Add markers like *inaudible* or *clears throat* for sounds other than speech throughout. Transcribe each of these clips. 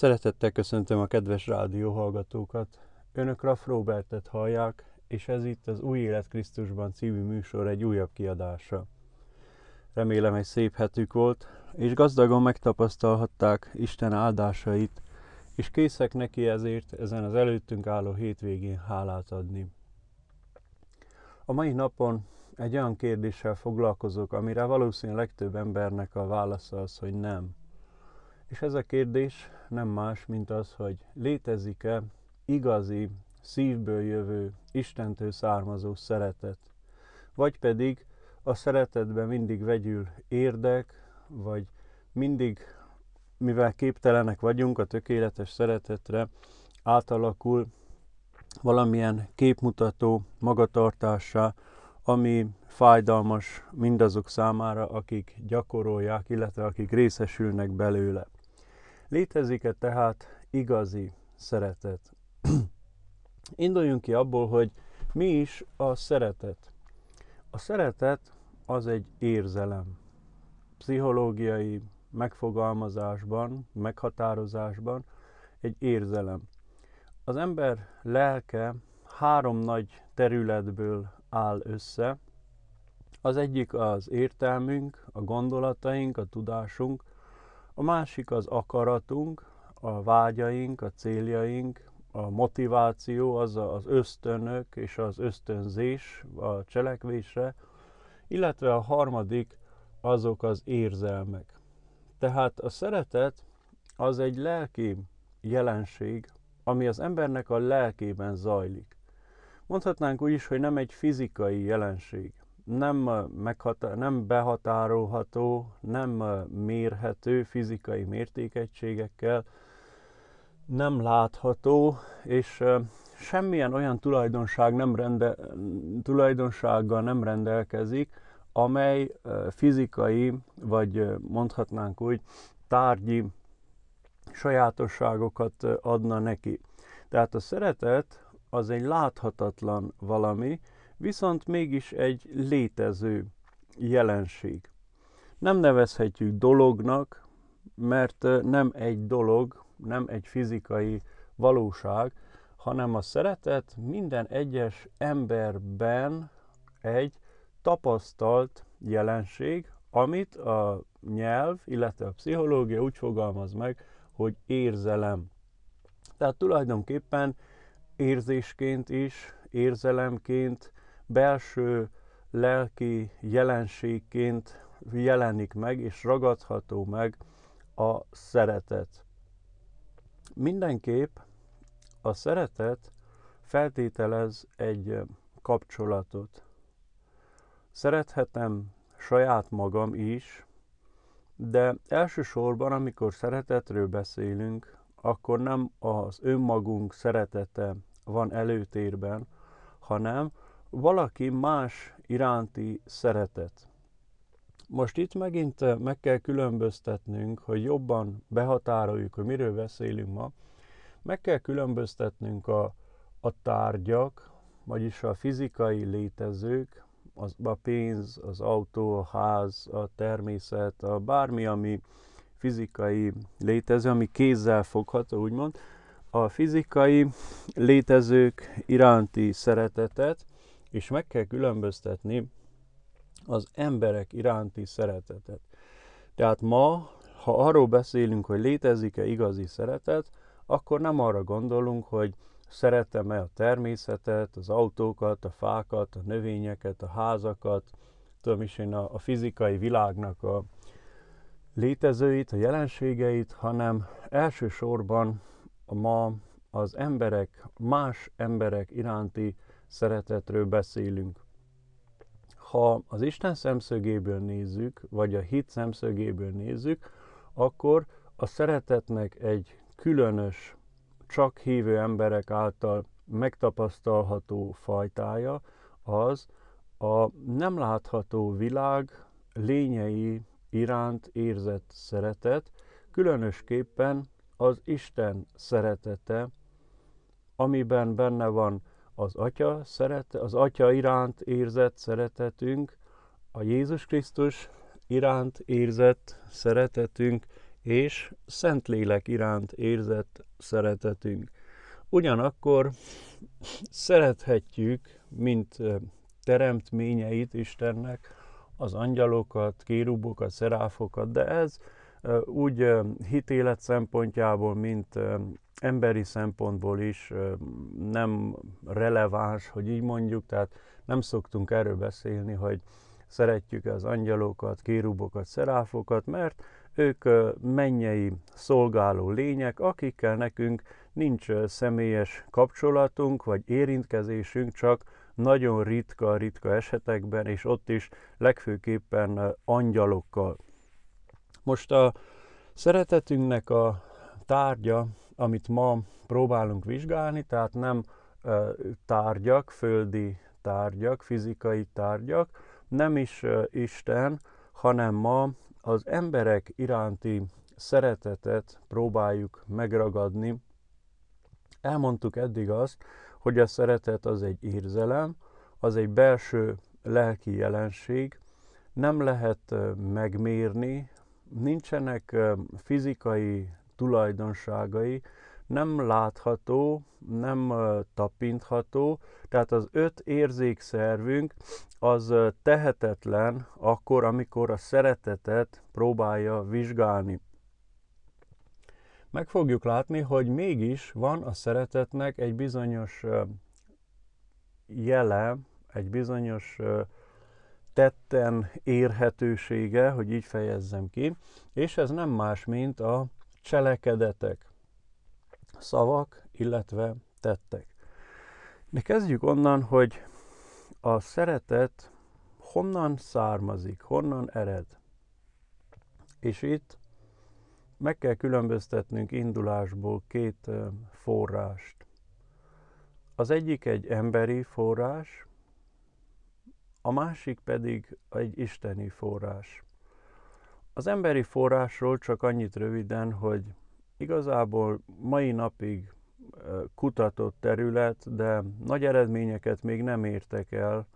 Szeretettel köszöntöm a kedves rádióhallgatókat. Önök Raff Robertet hallják, és ez itt az Új Élet Krisztusban című műsor egy újabb kiadása. Remélem egy szép hetük volt, és gazdagon megtapasztalhatták Isten áldásait, és készek neki ezért ezen az előttünk álló hétvégén hálát adni. A mai napon egy olyan kérdéssel foglalkozok, amire valószínűleg legtöbb embernek a válasza az, hogy nem. És ez a kérdés nem más, mint az, hogy létezik-e igazi, szívből jövő, Istentől származó szeretet, vagy pedig a szeretetben mindig vegyül érdek, vagy mindig, mivel képtelenek vagyunk a tökéletes szeretetre, átalakul valamilyen képmutató magatartássá, ami fájdalmas mindazok számára, akik gyakorolják, illetve akik részesülnek belőle. Létezik-e tehát igazi szeretet? *clears throat* Induljunk ki abból, hogy mi is a szeretet. A szeretet az egy érzelem. Pszichológiai megfogalmazásban, meghatározásban egy érzelem. Az ember lelke három nagy területből áll össze. Az egyik az értelmünk, a gondolataink, a tudásunk, a másik az akaratunk, a vágyaink, a céljaink, a motiváció, az az ösztönök és az ösztönzés a cselekvésre, illetve a harmadik azok az érzelmek. Tehát a szeretet az egy lelki jelenség, ami az embernek a lelkében zajlik. Mondhatnánk úgy is, hogy nem egy fizikai jelenség nem, meghatá- nem behatárolható, nem mérhető fizikai mértékegységekkel, nem látható, és semmilyen olyan tulajdonság nem rende, tulajdonsággal nem rendelkezik, amely fizikai, vagy mondhatnánk úgy, tárgyi sajátosságokat adna neki. Tehát a szeretet az egy láthatatlan valami, viszont mégis egy létező jelenség. Nem nevezhetjük dolognak, mert nem egy dolog, nem egy fizikai valóság, hanem a szeretet minden egyes emberben egy tapasztalt jelenség, amit a nyelv, illetve a pszichológia úgy fogalmaz meg, hogy érzelem. Tehát tulajdonképpen érzésként is, érzelemként, belső lelki jelenségként jelenik meg és ragadható meg a szeretet. Mindenképp a szeretet feltételez egy kapcsolatot. Szerethetem saját magam is, de elsősorban, amikor szeretetről beszélünk, akkor nem az önmagunk szeretete van előtérben, hanem valaki más iránti szeretet. Most itt megint eh, meg kell különböztetnünk, hogy jobban behatároljuk, hogy miről beszélünk ma. Meg kell különböztetnünk a, a tárgyak, vagyis a fizikai létezők, az, a pénz, az autó, a ház, a természet, a bármi, ami fizikai létező, ami kézzel fogható, úgymond, a fizikai létezők iránti szeretetet, és meg kell különböztetni az emberek iránti szeretetet. Tehát ma, ha arról beszélünk, hogy létezik-e igazi szeretet, akkor nem arra gondolunk, hogy szeretem-e a természetet, az autókat, a fákat, a növényeket, a házakat, tudom is én a, a fizikai világnak a létezőit, a jelenségeit, hanem elsősorban ma az emberek, más emberek iránti szeretetről beszélünk. Ha az Isten szemszögéből nézzük, vagy a hit szemszögéből nézzük, akkor a szeretetnek egy különös, csak hívő emberek által megtapasztalható fajtája az a nem látható világ lényei iránt érzett szeretet, különösképpen az Isten szeretete, amiben benne van az Atya, szerete, az Atya iránt érzett szeretetünk, a Jézus Krisztus iránt érzett szeretetünk, és Szentlélek iránt érzett szeretetünk. Ugyanakkor szerethetjük, mint teremtményeit Istennek, az angyalokat, kérubokat, szeráfokat, de ez úgy hitélet szempontjából, mint emberi szempontból is nem releváns, hogy így mondjuk, tehát nem szoktunk erről beszélni, hogy szeretjük az angyalokat, kérubokat, szeráfokat, mert ők mennyei szolgáló lények, akikkel nekünk nincs személyes kapcsolatunk vagy érintkezésünk, csak nagyon ritka, ritka esetekben, és ott is legfőképpen angyalokkal. Most a szeretetünknek a tárgya, amit ma próbálunk vizsgálni, tehát nem tárgyak, földi tárgyak, fizikai tárgyak, nem is Isten, hanem ma az emberek iránti szeretetet próbáljuk megragadni. Elmondtuk eddig azt, hogy a szeretet az egy érzelem, az egy belső lelki jelenség, nem lehet megmérni, nincsenek fizikai tulajdonságai, nem látható, nem tapintható, tehát az öt érzékszervünk az tehetetlen akkor, amikor a szeretetet próbálja vizsgálni. Meg fogjuk látni, hogy mégis van a szeretetnek egy bizonyos jele, egy bizonyos tetten érhetősége, hogy így fejezzem ki, és ez nem más, mint a cselekedetek, szavak, illetve tettek. De kezdjük onnan, hogy a szeretet honnan származik, honnan ered. És itt meg kell különböztetnünk indulásból két forrást. Az egyik egy emberi forrás, a másik pedig egy isteni forrás. Az emberi forrásról csak annyit röviden, hogy igazából mai napig kutatott terület, de nagy eredményeket még nem értek el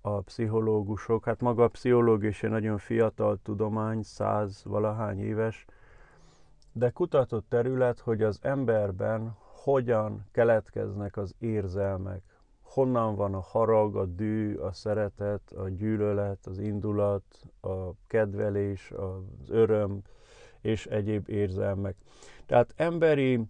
a pszichológusok. Hát maga a pszichológia is egy nagyon fiatal tudomány, száz valahány éves, de kutatott terület, hogy az emberben hogyan keletkeznek az érzelmek, honnan van a harag, a dű, a szeretet, a gyűlölet, az indulat, a kedvelés, az öröm és egyéb érzelmek. Tehát emberi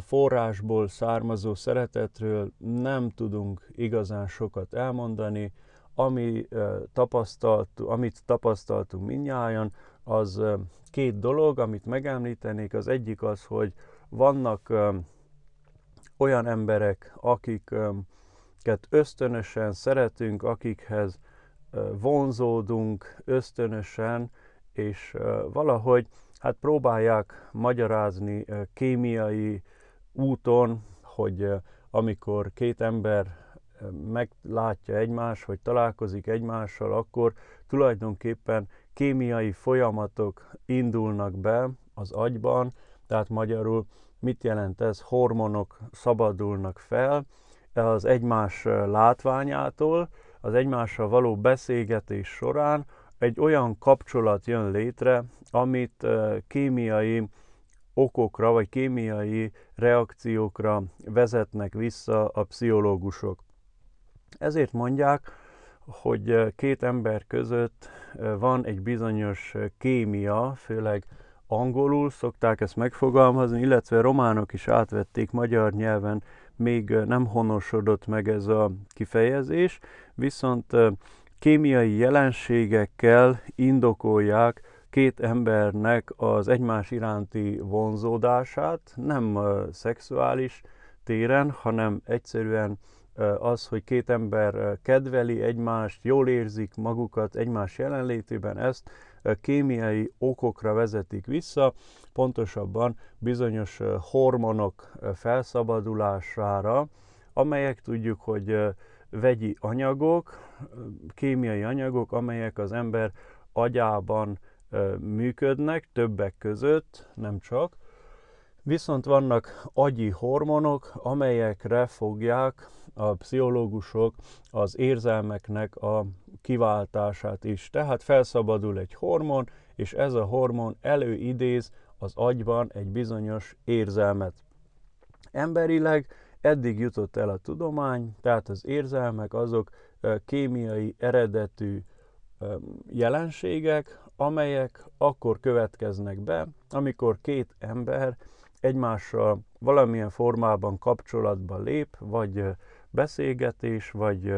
forrásból származó szeretetről nem tudunk igazán sokat elmondani, ami, tapasztalt, amit tapasztaltunk minnyáján, az két dolog, amit megemlítenék. Az egyik az, hogy vannak olyan emberek, akiket ösztönösen szeretünk, akikhez vonzódunk ösztönösen, és valahogy hát próbálják magyarázni kémiai úton, hogy amikor két ember meglátja egymást, hogy találkozik egymással, akkor tulajdonképpen kémiai folyamatok indulnak be az agyban, tehát magyarul mit jelent ez? Hormonok szabadulnak fel az egymás látványától, az egymással való beszélgetés során egy olyan kapcsolat jön létre, amit kémiai okokra vagy kémiai reakciókra vezetnek vissza a pszichológusok. Ezért mondják, hogy két ember között van egy bizonyos kémia, főleg angolul szokták ezt megfogalmazni, illetve románok is átvették magyar nyelven, még nem honosodott meg ez a kifejezés, viszont kémiai jelenségekkel indokolják két embernek az egymás iránti vonzódását, nem szexuális téren, hanem egyszerűen az, hogy két ember kedveli egymást, jól érzik magukat egymás jelenlétében, ezt kémiai okokra vezetik vissza, pontosabban bizonyos hormonok felszabadulására, amelyek tudjuk, hogy vegyi anyagok, kémiai anyagok, amelyek az ember agyában működnek, többek között, nem csak. Viszont vannak agyi hormonok, amelyekre fogják a pszichológusok az érzelmeknek a kiváltását is. Tehát felszabadul egy hormon, és ez a hormon előidéz az agyban egy bizonyos érzelmet. Emberileg eddig jutott el a tudomány, tehát az érzelmek azok kémiai eredetű jelenségek, amelyek akkor következnek be, amikor két ember egymással valamilyen formában kapcsolatba lép, vagy beszélgetés, vagy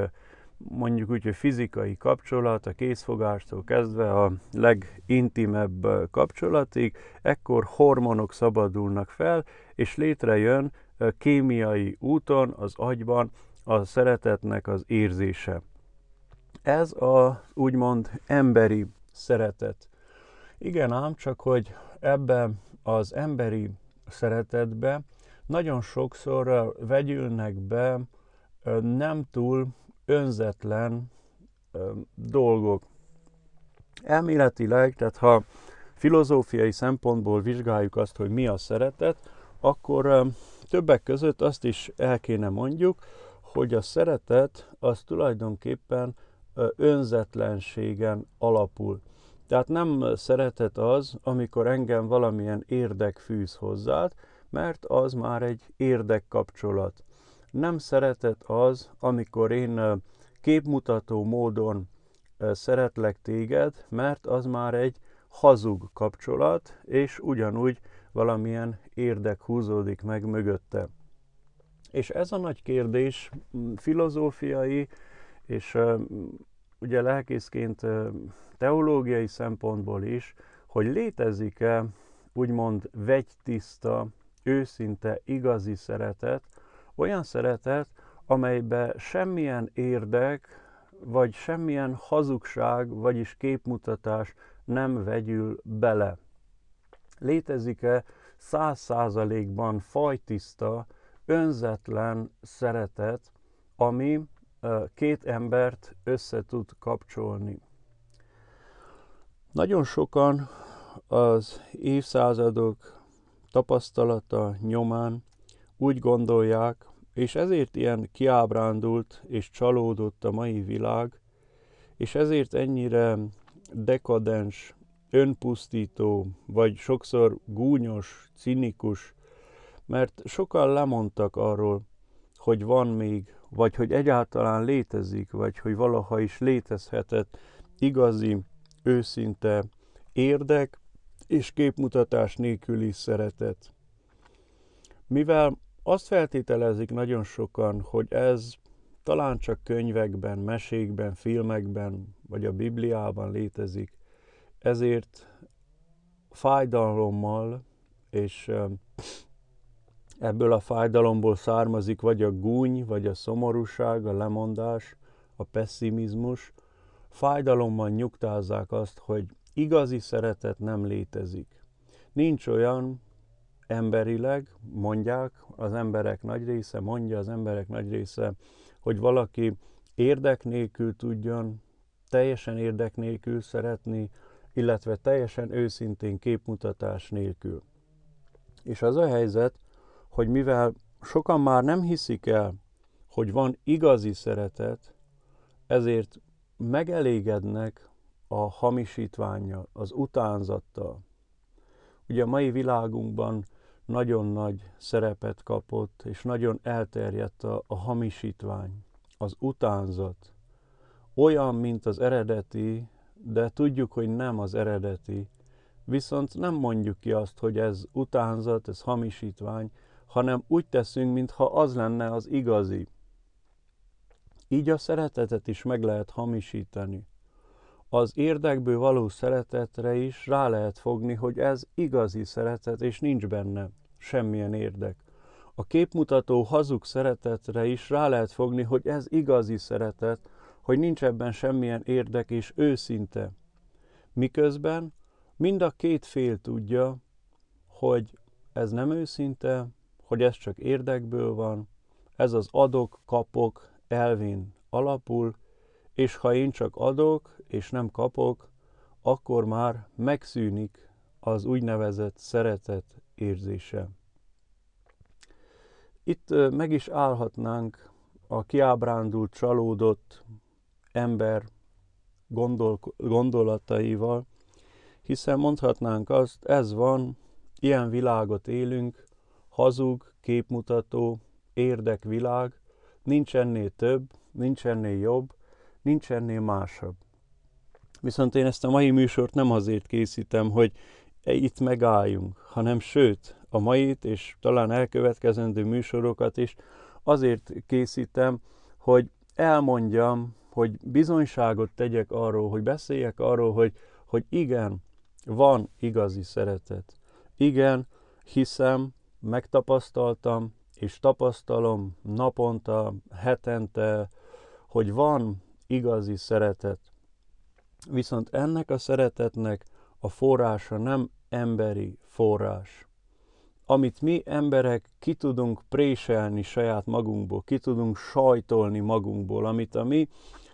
mondjuk úgy, hogy fizikai kapcsolat, a készfogástól kezdve a legintimebb kapcsolatig, ekkor hormonok szabadulnak fel, és létrejön kémiai úton az agyban a szeretetnek az érzése. Ez a úgymond emberi szeretet. Igen ám, csak hogy ebbe az emberi szeretetbe nagyon sokszor vegyülnek be nem túl önzetlen dolgok. Elméletileg, tehát ha filozófiai szempontból vizsgáljuk azt, hogy mi a szeretet, akkor többek között azt is el kéne mondjuk, hogy a szeretet az tulajdonképpen önzetlenségen alapul. Tehát nem szeretet az, amikor engem valamilyen érdek fűz hozzád, mert az már egy érdekkapcsolat. Nem szeretet az, amikor én képmutató módon szeretlek téged, mert az már egy hazug kapcsolat, és ugyanúgy valamilyen érdek húzódik meg mögötte. És ez a nagy kérdés filozófiai és ugye lelkészként teológiai szempontból is, hogy létezik-e úgymond vegytiszta, őszinte, igazi szeretet, olyan szeretet, amelybe semmilyen érdek, vagy semmilyen hazugság, vagyis képmutatás nem vegyül bele. Létezik-e száz százalékban fajtiszta, önzetlen szeretet, ami két embert össze tud kapcsolni. Nagyon sokan az évszázadok tapasztalata nyomán úgy gondolják, és ezért ilyen kiábrándult és csalódott a mai világ, és ezért ennyire dekadens, önpusztító, vagy sokszor gúnyos, cinikus, mert sokan lemondtak arról, hogy van még, vagy hogy egyáltalán létezik, vagy hogy valaha is létezhetett igazi, őszinte érdek és képmutatás nélküli szeretet. Mivel azt feltételezik nagyon sokan, hogy ez talán csak könyvekben, mesékben, filmekben, vagy a Bibliában létezik, ezért fájdalommal és Ebből a fájdalomból származik vagy a gúny, vagy a szomorúság, a lemondás, a pessimizmus. Fájdalommal nyugtázzák azt, hogy igazi szeretet nem létezik. Nincs olyan emberileg, mondják, az emberek nagy része, mondja az emberek nagy része, hogy valaki érdek nélkül tudjon, teljesen érdek nélkül szeretni, illetve teljesen őszintén képmutatás nélkül. És az a helyzet, hogy mivel sokan már nem hiszik el, hogy van igazi szeretet, ezért megelégednek a hamisítványjal, az utánzattal. Ugye a mai világunkban nagyon nagy szerepet kapott, és nagyon elterjedt a, a hamisítvány, az utánzat. Olyan, mint az eredeti, de tudjuk, hogy nem az eredeti, viszont nem mondjuk ki azt, hogy ez utánzat, ez hamisítvány, hanem úgy teszünk, mintha az lenne az igazi. Így a szeretetet is meg lehet hamisítani. Az érdekből való szeretetre is rá lehet fogni, hogy ez igazi szeretet, és nincs benne semmilyen érdek. A képmutató hazug szeretetre is rá lehet fogni, hogy ez igazi szeretet, hogy nincs ebben semmilyen érdek és őszinte. Miközben mind a két fél tudja, hogy ez nem őszinte, hogy ez csak érdekből van, ez az adok-kapok elvén alapul, és ha én csak adok és nem kapok, akkor már megszűnik az úgynevezett szeretet érzése. Itt meg is állhatnánk a kiábrándult, csalódott ember gondol, gondolataival, hiszen mondhatnánk azt, ez van, ilyen világot élünk, hazug, képmutató, érdekvilág, nincs ennél több, nincs ennél jobb, nincs ennél másabb. Viszont én ezt a mai műsort nem azért készítem, hogy itt megálljunk, hanem sőt, a mait és talán elkövetkezendő műsorokat is azért készítem, hogy elmondjam, hogy bizonyságot tegyek arról, hogy beszéljek arról, hogy, hogy igen, van igazi szeretet. Igen, hiszem, megtapasztaltam, és tapasztalom naponta, hetente, hogy van igazi szeretet. Viszont ennek a szeretetnek a forrása nem emberi forrás. Amit mi emberek ki tudunk préselni saját magunkból, ki tudunk sajtolni magunkból, amit a mi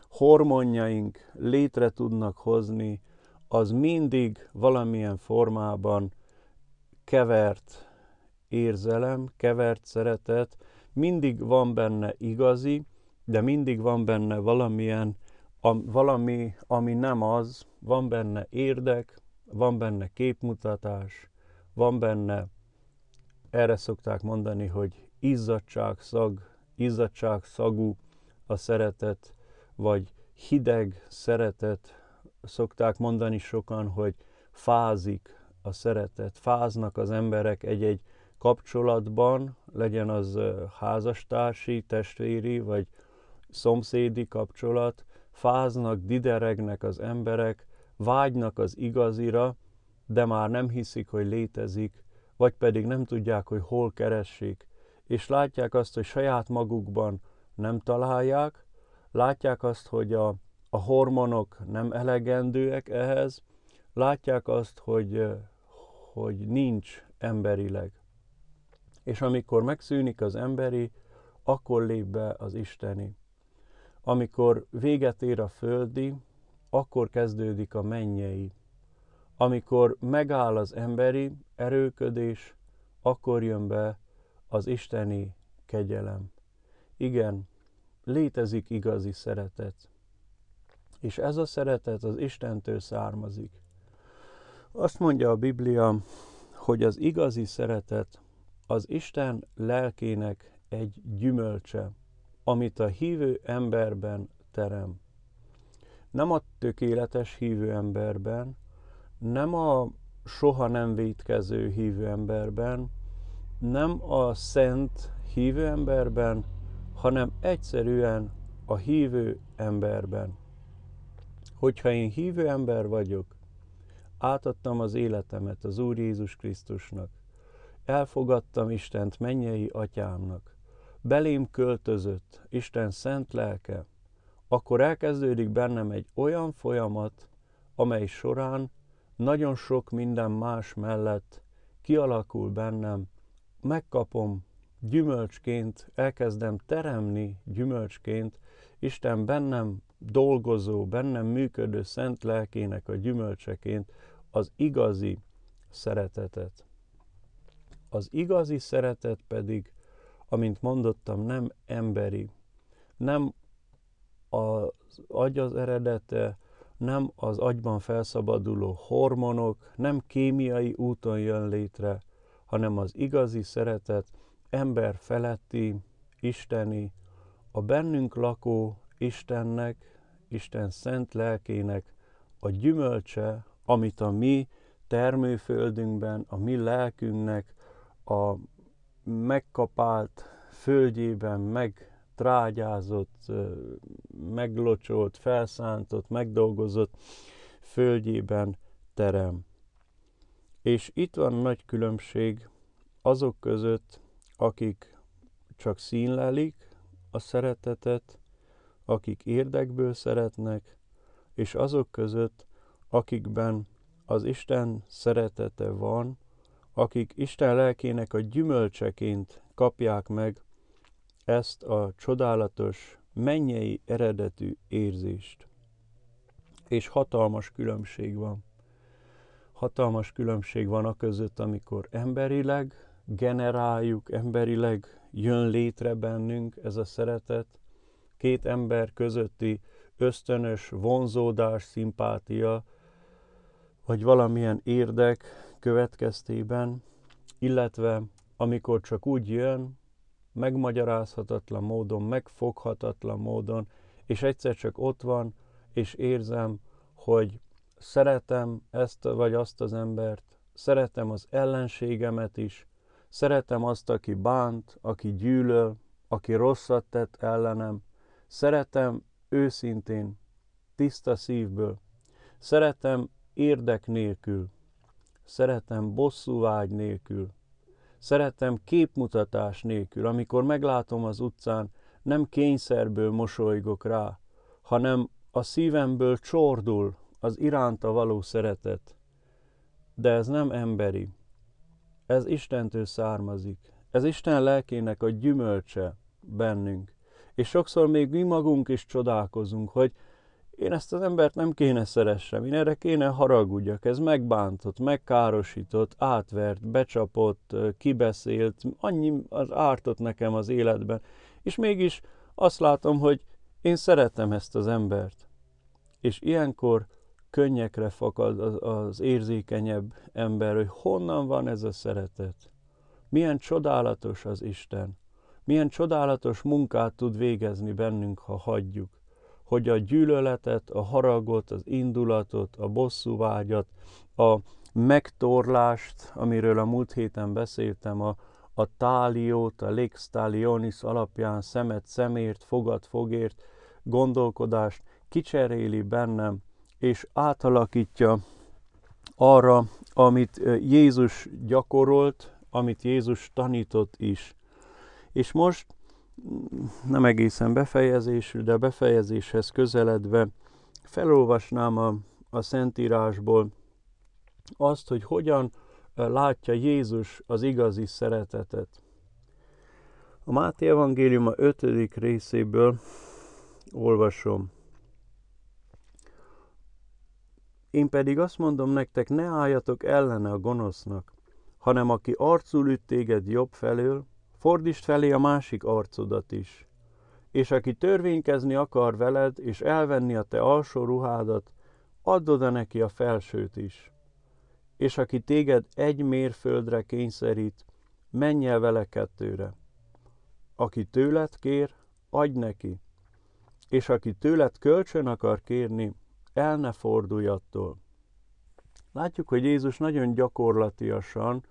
hormonjaink létre tudnak hozni, az mindig valamilyen formában kevert érzelem, kevert szeretet, mindig van benne igazi, de mindig van benne valamilyen, a, valami, ami nem az, van benne érdek, van benne képmutatás, van benne, erre szokták mondani, hogy izzadság szag, izzadság szagú a szeretet, vagy hideg szeretet, szokták mondani sokan, hogy fázik a szeretet, fáznak az emberek egy-egy kapcsolatban, legyen az házastársi, testvéri, vagy szomszédi kapcsolat, fáznak, dideregnek az emberek, vágynak az igazira, de már nem hiszik, hogy létezik, vagy pedig nem tudják, hogy hol keressék, és látják azt, hogy saját magukban nem találják, látják azt, hogy a, a hormonok nem elegendőek ehhez, látják azt, hogy, hogy nincs emberileg. És amikor megszűnik az emberi, akkor lép be az isteni. Amikor véget ér a földi, akkor kezdődik a mennyei. Amikor megáll az emberi erőködés, akkor jön be az isteni kegyelem. Igen, létezik igazi szeretet. És ez a szeretet az Istentől származik. Azt mondja a Biblia, hogy az igazi szeretet az Isten lelkének egy gyümölcse, amit a hívő emberben terem. Nem a tökéletes hívő emberben, nem a soha nem vétkező hívő emberben, nem a szent hívő emberben, hanem egyszerűen a hívő emberben. Hogyha én hívő ember vagyok, átadtam az életemet az Úr Jézus Krisztusnak, elfogadtam Istent mennyei atyámnak, belém költözött Isten szent lelke, akkor elkezdődik bennem egy olyan folyamat, amely során nagyon sok minden más mellett kialakul bennem, megkapom gyümölcsként, elkezdem teremni gyümölcsként Isten bennem dolgozó, bennem működő szent lelkének a gyümölcseként az igazi szeretetet. Az igazi szeretet pedig, amint mondottam, nem emberi, nem az agy az eredete, nem az agyban felszabaduló hormonok, nem kémiai úton jön létre, hanem az igazi szeretet ember feletti, isteni, a bennünk lakó Istennek, Isten szent lelkének a gyümölcse, amit a mi termőföldünkben, a mi lelkünknek a megkapált földjében megtrágyázott, meglocsolt, felszántott, megdolgozott földjében terem. És itt van nagy különbség azok között, akik csak színlelik a szeretetet, akik érdekből szeretnek, és azok között, akikben az Isten szeretete van, akik Isten lelkének a gyümölcseként kapják meg ezt a csodálatos, mennyei eredetű érzést. És hatalmas különbség van. Hatalmas különbség van a között, amikor emberileg generáljuk, emberileg jön létre bennünk ez a szeretet, két ember közötti ösztönös vonzódás, szimpátia, vagy valamilyen érdek következtében, illetve amikor csak úgy jön, megmagyarázhatatlan módon, megfoghatatlan módon, és egyszer csak ott van, és érzem, hogy szeretem ezt vagy azt az embert, szeretem az ellenségemet is, szeretem azt, aki bánt, aki gyűlöl, aki rosszat tett ellenem, szeretem őszintén, tiszta szívből, szeretem érdek nélkül, szeretem bosszúvágy nélkül, szeretem képmutatás nélkül, amikor meglátom az utcán, nem kényszerből mosolygok rá, hanem a szívemből csordul az iránta való szeretet. De ez nem emberi. Ez Istentől származik. Ez Isten lelkének a gyümölcse bennünk. És sokszor még mi magunk is csodálkozunk, hogy én ezt az embert nem kéne szeressem, én erre kéne haragudjak, ez megbántott, megkárosított, átvert, becsapott, kibeszélt, annyi az ártott nekem az életben, és mégis azt látom, hogy én szeretem ezt az embert. És ilyenkor könnyekre fakad az, az érzékenyebb ember, hogy honnan van ez a szeretet. Milyen csodálatos az Isten. Milyen csodálatos munkát tud végezni bennünk, ha hagyjuk. Hogy a gyűlöletet, a haragot, az indulatot, a bosszúvágyat, a megtorlást, amiről a múlt héten beszéltem, a, a táliót, a lex talionis alapján szemet szemért, fogat fogért, gondolkodást kicseréli bennem, és átalakítja arra, amit Jézus gyakorolt, amit Jézus tanított is. És most nem egészen befejezésül, de befejezéshez közeledve felolvasnám a, a Szentírásból azt, hogy hogyan látja Jézus az igazi szeretetet. A Máté Evangélium a 5. részéből olvasom. Én pedig azt mondom nektek, ne álljatok ellene a gonosznak, hanem aki arcul üt téged jobb felől, fordítsd felé a másik arcodat is. És aki törvénykezni akar veled, és elvenni a te alsó ruhádat, add oda neki a felsőt is. És aki téged egy mérföldre kényszerít, menj el vele kettőre. Aki tőled kér, adj neki, és aki tőled kölcsön akar kérni, el ne fordulj attól. Látjuk, hogy Jézus nagyon gyakorlatiasan,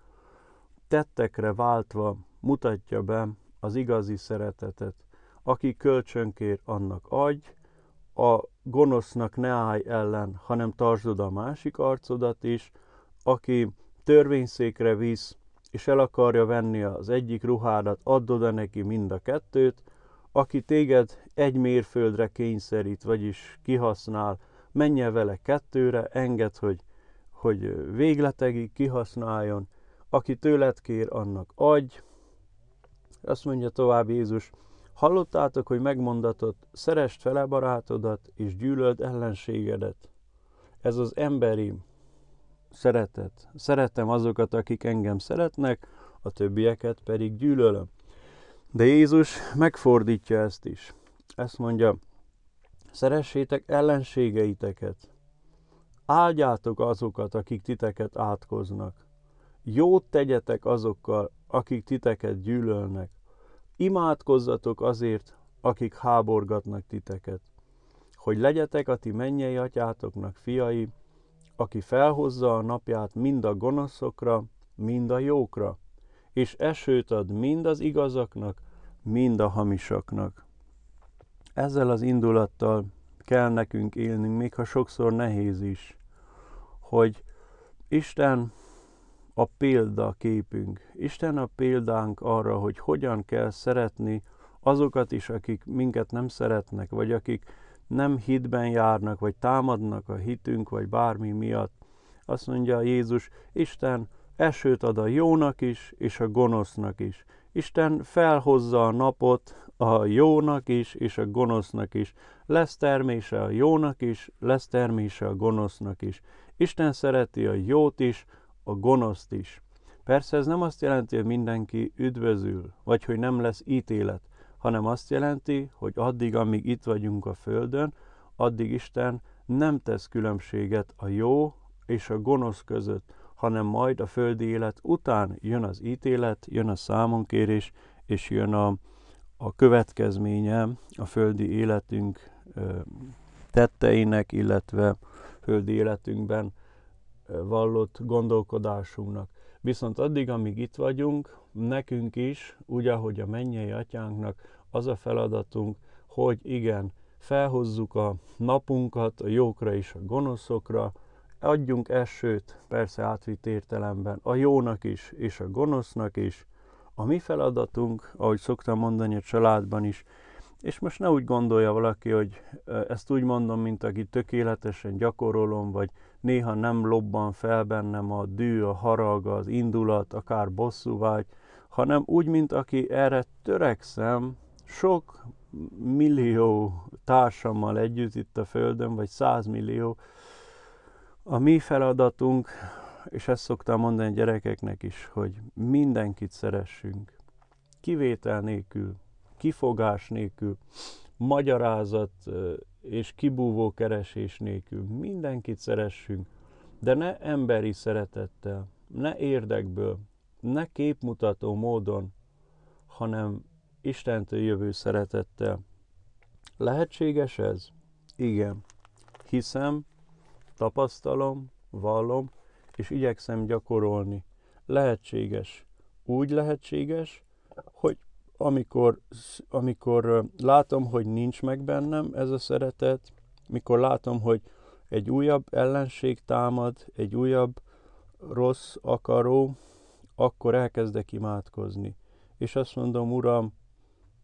tettekre váltva mutatja be az igazi szeretetet. Aki kölcsönkér, annak adj, a gonosznak ne állj ellen, hanem tartsd a másik arcodat is, aki törvényszékre visz, és el akarja venni az egyik ruhádat, add oda neki mind a kettőt, aki téged egy mérföldre kényszerít, vagyis kihasznál, menj el vele kettőre, enged, hogy, hogy végletegig kihasználjon, aki tőled kér, annak adj. Azt mondja tovább Jézus, hallottátok, hogy megmondatott, szerest fele barátodat, és gyűlöld ellenségedet. Ez az emberi szeretet. Szeretem azokat, akik engem szeretnek, a többieket pedig gyűlölöm. De Jézus megfordítja ezt is. Ezt mondja, Szeressétek ellenségeiteket. Áldjátok azokat, akik titeket átkoznak. Jót tegyetek azokkal, akik titeket gyűlölnek. Imádkozzatok azért, akik háborgatnak titeket. Hogy legyetek a ti mennyei atyátoknak fiai, aki felhozza a napját mind a gonoszokra, mind a jókra, és esőt ad mind az igazaknak, mind a hamisaknak. Ezzel az indulattal kell nekünk élnünk, még ha sokszor nehéz is, hogy Isten a példaképünk. Isten a példánk arra, hogy hogyan kell szeretni azokat is, akik minket nem szeretnek, vagy akik nem hitben járnak, vagy támadnak a hitünk, vagy bármi miatt. Azt mondja Jézus, Isten esőt ad a jónak is, és a gonosznak is. Isten felhozza a napot a jónak is, és a gonosznak is. Lesz termése a jónak is, lesz termése a gonosznak is. Isten szereti a jót is, a gonoszt is. Persze ez nem azt jelenti, hogy mindenki üdvözül, vagy hogy nem lesz ítélet, hanem azt jelenti, hogy addig, amíg itt vagyunk a Földön, addig Isten nem tesz különbséget a jó és a gonosz között, hanem majd a földi élet után jön az ítélet, jön a számonkérés, és jön a, a következménye a földi életünk tetteinek, illetve földi életünkben vallott gondolkodásunknak. Viszont addig, amíg itt vagyunk, nekünk is, úgy, ahogy a mennyei atyánknak, az a feladatunk, hogy igen, felhozzuk a napunkat a jókra és a gonoszokra, adjunk esőt, persze átvitt értelemben, a jónak is és a gonosznak is. A mi feladatunk, ahogy szoktam mondani a családban is, és most ne úgy gondolja valaki, hogy ezt úgy mondom, mint aki tökéletesen gyakorolom, vagy néha nem lobban fel bennem a dű, a harag, az indulat, akár bosszúvágy, hanem úgy, mint aki erre törekszem, sok millió társammal együtt itt a Földön, vagy százmillió, a mi feladatunk, és ezt szoktam mondani gyerekeknek is, hogy mindenkit szeressünk. Kivétel nélkül, kifogás nélkül, magyarázat és kibúvó keresés nélkül. Mindenkit szeressünk, de ne emberi szeretettel, ne érdekből, ne képmutató módon, hanem Istentől jövő szeretettel. Lehetséges ez? Igen. Hiszem, tapasztalom, vallom, és igyekszem gyakorolni. Lehetséges. Úgy lehetséges, hogy amikor, amikor látom, hogy nincs meg bennem ez a szeretet, mikor látom, hogy egy újabb ellenség támad, egy újabb rossz akaró, akkor elkezdek imádkozni. És azt mondom, Uram,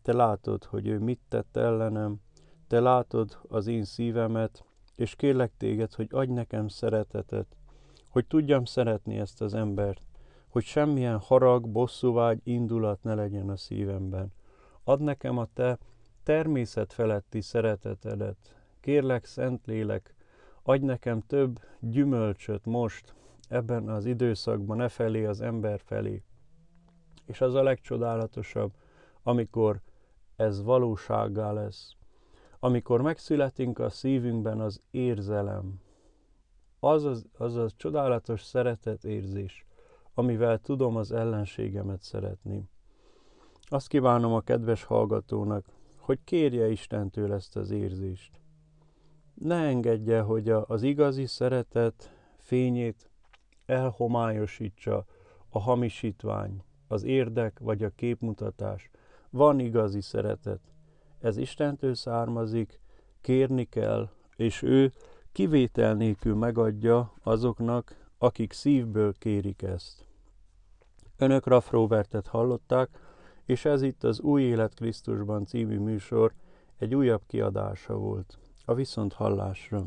te látod, hogy ő mit tett ellenem, te látod az én szívemet, és kérlek téged, hogy adj nekem szeretetet, hogy tudjam szeretni ezt az embert, hogy semmilyen harag, bosszúvágy, indulat ne legyen a szívemben. Add nekem a te természet feletti szeretetedet. Kérlek, Szentlélek, adj nekem több gyümölcsöt most, ebben az időszakban, e felé, az ember felé. És az a legcsodálatosabb, amikor ez valósággá lesz. Amikor megszületünk a szívünkben az érzelem, az az, az a csodálatos szeretetérzés, amivel tudom az ellenségemet szeretni. Azt kívánom a kedves hallgatónak, hogy kérje Istentől ezt az érzést. Ne engedje, hogy az igazi szeretet fényét elhomályosítsa a hamisítvány, az érdek vagy a képmutatás. Van igazi szeretet. Ez Istentől származik, kérni kell, és ő kivétel nélkül megadja azoknak, akik szívből kérik ezt. Önök Raff Robertet hallották, és ez itt az Új Élet Krisztusban című műsor egy újabb kiadása volt. A viszont hallásra.